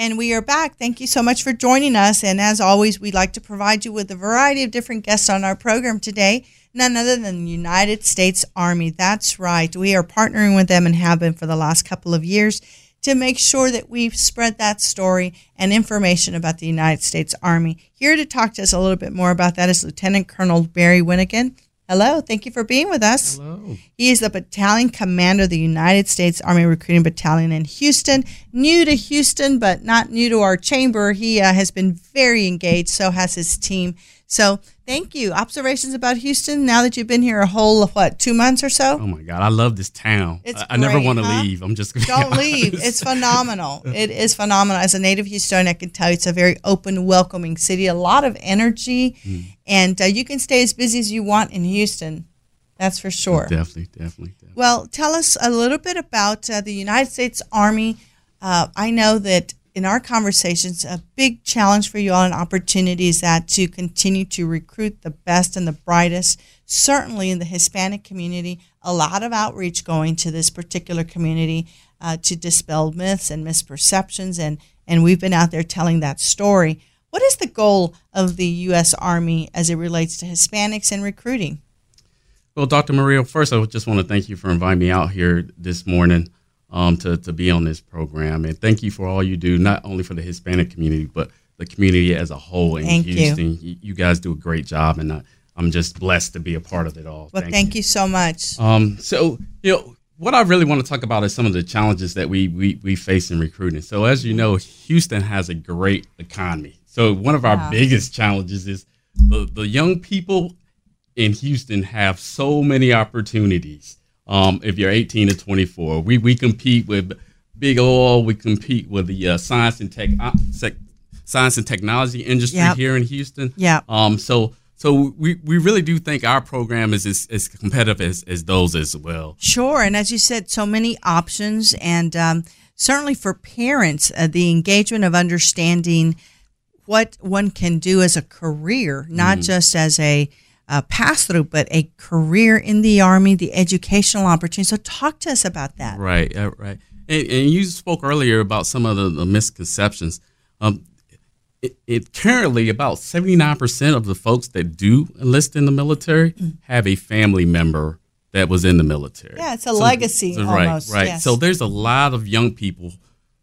And we are back. Thank you so much for joining us. And as always, we'd like to provide you with a variety of different guests on our program today. None other than the United States Army. That's right. We are partnering with them and have been for the last couple of years to make sure that we've spread that story and information about the United States Army. Here to talk to us a little bit more about that is Lieutenant Colonel Barry Winnegan. Hello, thank you for being with us. Hello. He is the battalion commander of the United States Army Recruiting Battalion in Houston. New to Houston, but not new to our chamber. He uh, has been very engaged, so has his team. So, thank you. Observations about Houston now that you've been here a whole, what, two months or so? Oh my God, I love this town. It's I, I never want to huh? leave. I'm just Don't leave. It's phenomenal. It is phenomenal. As a native Houstonian, I can tell you it's a very open, welcoming city, a lot of energy, Hmm. and uh, you can stay as busy as you want in Houston. That's for sure. Definitely, definitely, definitely. Well, tell us a little bit about uh, the United States Army. Uh, I know that in our conversations, a big challenge for you all and opportunity is that to continue to recruit the best and the brightest. Certainly in the Hispanic community, a lot of outreach going to this particular community uh, to dispel myths and misperceptions, and and we've been out there telling that story. What is the goal of the U.S. Army as it relates to Hispanics and recruiting? Well, Dr. Murillo, first, I just want to thank you for inviting me out here this morning um, to, to be on this program. And thank you for all you do, not only for the Hispanic community, but the community as a whole in Thank. Houston. You. you guys do a great job, and I, I'm just blessed to be a part of it all. Well, thank, you. so much. Um, so, you know, what I really want to talk about is some of the challenges that we, we, we face in recruiting. So, as you know, Houston has a great economy. So, one of our Yeah. biggest challenges is the, the young people in Houston have so many opportunities. Um, if you're 18 to 24, we, we compete with big oil, we compete with the uh, science and tech, uh, sec, science and technology industry Yep. here in Houston. Yeah. Um, so so we, we really do think our program is as, as competitive as, as those as well. Sure. And as you said, so many options. And um, certainly for parents, uh, the engagement of understanding what one can do as a career, not just as a, uh pass through, but a career in the Army, the educational opportunity. So, talk to us about that. Right, uh, right. And, and you spoke earlier about some of the, the misconceptions. Um, it, it currently about seventy nine percent of the folks that do enlist in the military have a family member that was in the military. Yeah, it's a legacy almost, Right, right. yes. So there's a lot of young people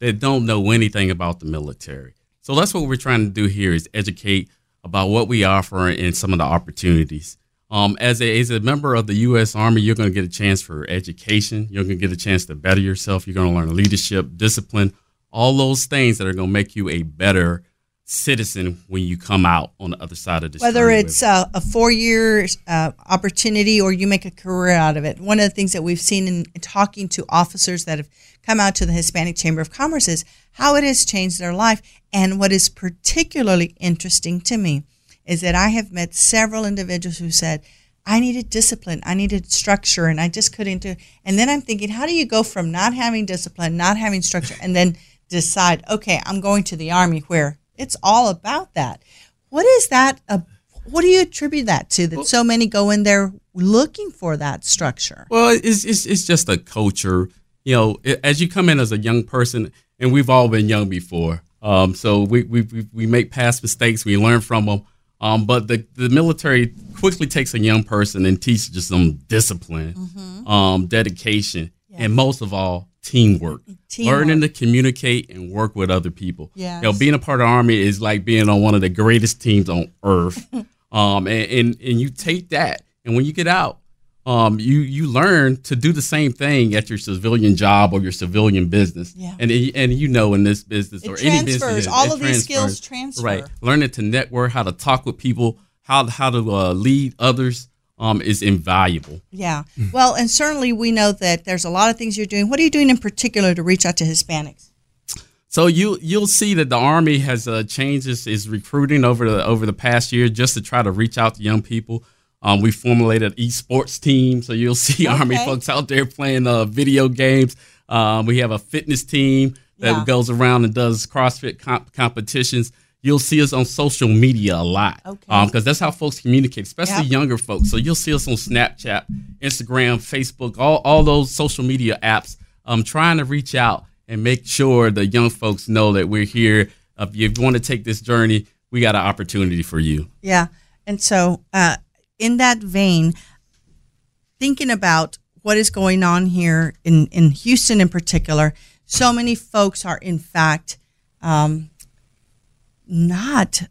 that don't know anything about the military. So that's what we're trying to do here is educate about what we offer and some of the opportunities. Um, as a as a member of the U.S. Army, you're going to get a chance for education. You're going to get a chance to better yourself. You're going to learn leadership, discipline, all those things that are going to make you a better citizen when you come out on the other side of this. Whether it's with a, a four year uh, opportunity or you make a career out of it. One of the things that we've seen in, in talking to officers that have come out to the Hispanic Chamber of Commerce is how it has changed their life. And what is particularly interesting to me is that I have met several individuals who said, I needed discipline, I needed structure, and I just couldn't do. And then I'm thinking, how do you go from not having discipline, not having structure, and then decide, okay, I'm going to the army where it's all about that. What is that? A, what do you attribute that to? That so many go in there looking for that structure. Well, it's, it's it's just a culture. You know, it, as you come in as a young person, and we've all been young before. Um, so we, we we we make past mistakes, we learn from them. Um, but the the military quickly takes a young person and teaches them discipline, Mm-hmm. um, dedication, and most of all, teamwork. Teamwork. Learning to communicate and work with other people. Yeah, You know, being a part of the army is like being on one of the greatest teams on earth. um, and, and and you take that, and when you get out, um, you you learn to do the same thing at your civilian job or your civilian business. Yeah. And and you know in this business It or any business, All of these skills transfer. Right. Learning to network, how to talk with people, how how to uh, lead others, um, is invaluable. Yeah. Well, and certainly we know that there's a lot of things you're doing. What are you doing in particular to reach out to Hispanics? So you you'll see that the Army has uh, changed its, its recruiting over the over the past year just to try to reach out to young people. Um, we formulated an esports team, so you'll see Okay. Army folks out there playing uh, video games. Um, we have a fitness team that Yeah. goes around and does CrossFit comp- competitions. You'll see us on social media a lot Okay. because that's how folks communicate, especially Yep. younger folks. So you'll see us on Snapchat, Instagram, Facebook, all, all those social media apps, um, trying to reach out and make sure the young folks know that we're here. If you want to take this journey, we got an opportunity for you. Yeah. And so, uh, in that vein, thinking about what is going on here in, in Houston in particular, so many folks are, in fact, um, not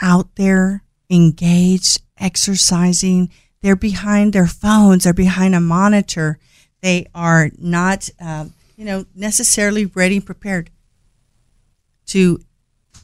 out there engaged, exercising. They're behind their phones, they're behind a monitor. They are not, um, you know, necessarily ready, prepared to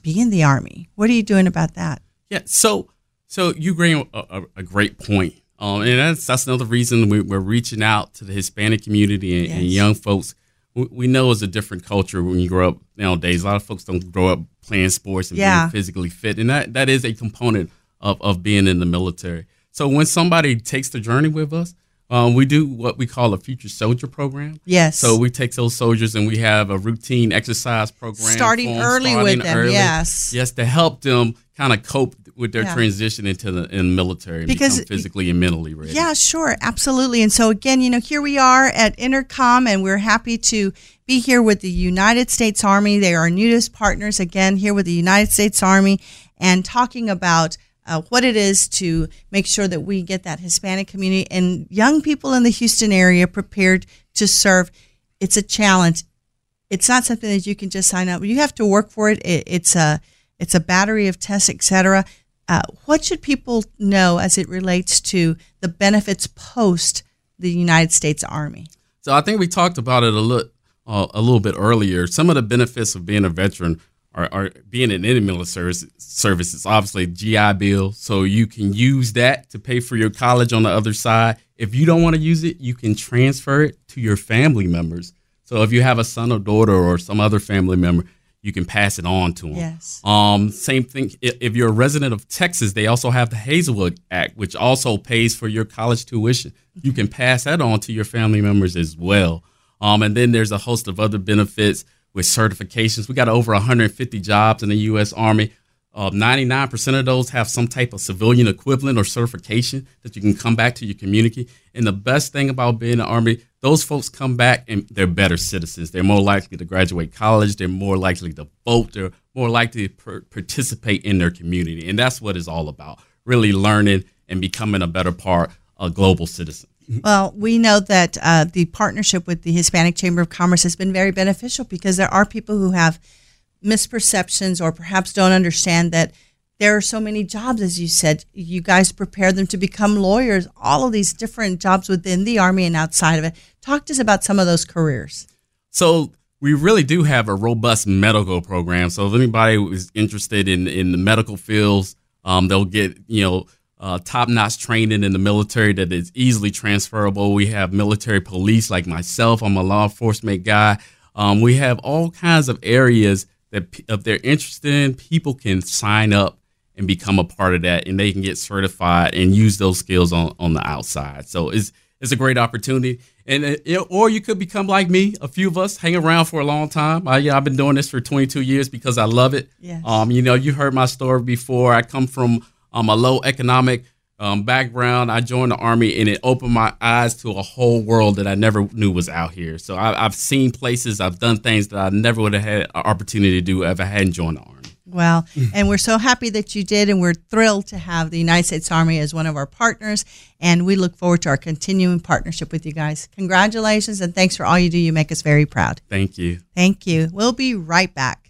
be in the Army. What are you doing about that? Yeah. So, so you bring a, a, a great point. Um, and that's that's another reason we, we're reaching out to the Hispanic community and, and young folks. We, we know it's a different culture when you grow up nowadays. A lot of folks don't grow up playing sports and Yeah. being physically fit, and that, that is a component of, of being in the military. So when somebody takes the journey with us, um, we do what we call a future soldier program. Yes. So we take those soldiers and we have a routine exercise program. Starting early with them, yes. Yes, to help them kind of cope with their Yeah. transition into the in military and Because- become physically and mentally ready. Yeah, sure, absolutely. And so again, you know, here we are at Intercom, and we're happy to be here with the United States Army. They are our newest partners again here with the United States Army, and talking about. Uh, what it is to make sure that we get that Hispanic community and young people in the Houston area prepared to serve. It's a challenge. It's not something that you can just sign up. You have to work for it. it it's a it's a battery of tests, etc. Uh, what should people know as it relates to the benefits post the United States Army? So I think we talked about it a little uh, a little bit earlier. Some of the benefits of being a veteran are, are being in any military service, services. Obviously, GI Bill, so you can use that to pay for your college on the other side. If you don't want to use it, you can transfer it to your family members. So if you have a son or daughter or some other family member, you can pass it on to them. Yes. Um, same thing. If you're a resident of Texas, they also have the Hazelwood Act, which also pays for your college tuition. You can pass that on to your family members as well. Um, and then there's a host of other benefits with certifications. We got over 150 jobs in the U.S. Army. Uh, 99% of those have some type of civilian equivalent or certification that you can come back to your community. And the best thing about being in the Army, those folks come back and they're better citizens. They're more likely to graduate college. They're more likely to vote. They're more likely to per- participate in their community. And that's what it's all about really learning and becoming a better part, a global citizen. Well, we know that uh, the partnership with the Hispanic Chamber of Commerce has been very beneficial because there are people who have misperceptions or perhaps don't understand that there are so many jobs, as you said. You guys prepare them to become lawyers, all of these different jobs within the Army and outside of it. Talk to us about some of those careers. So we really do have a robust medical program. So if anybody is interested in, in the medical fields, um, they'll get, you know, uh, top notch training in the military that is easily transferable. We have military police like myself. I'm a law enforcement guy. Um, we have all kinds of areas that if they're interested in, people can sign up and become a part of that and they can get certified and use those skills on, on the outside. So it's, it's a great opportunity. And uh, you know, or you could become like me. A few of us hang around for a long time. I, yeah, I've been doing this for 22 years because I love it. Yes. Um, you know, you heard my story before. I come from um, a low economic um, background. I joined the army, and it opened my eyes to a whole world that I never knew was out here. So I, I've seen places, I've done things that I never would have had an opportunity to do if I hadn't joined the army. Well, and we're so happy that you did, and we're thrilled to have the United States Army as one of our partners. And we look forward to our continuing partnership with you guys. Congratulations, and thanks for all you do. You make us very proud. Thank you. Thank you. We'll be right back.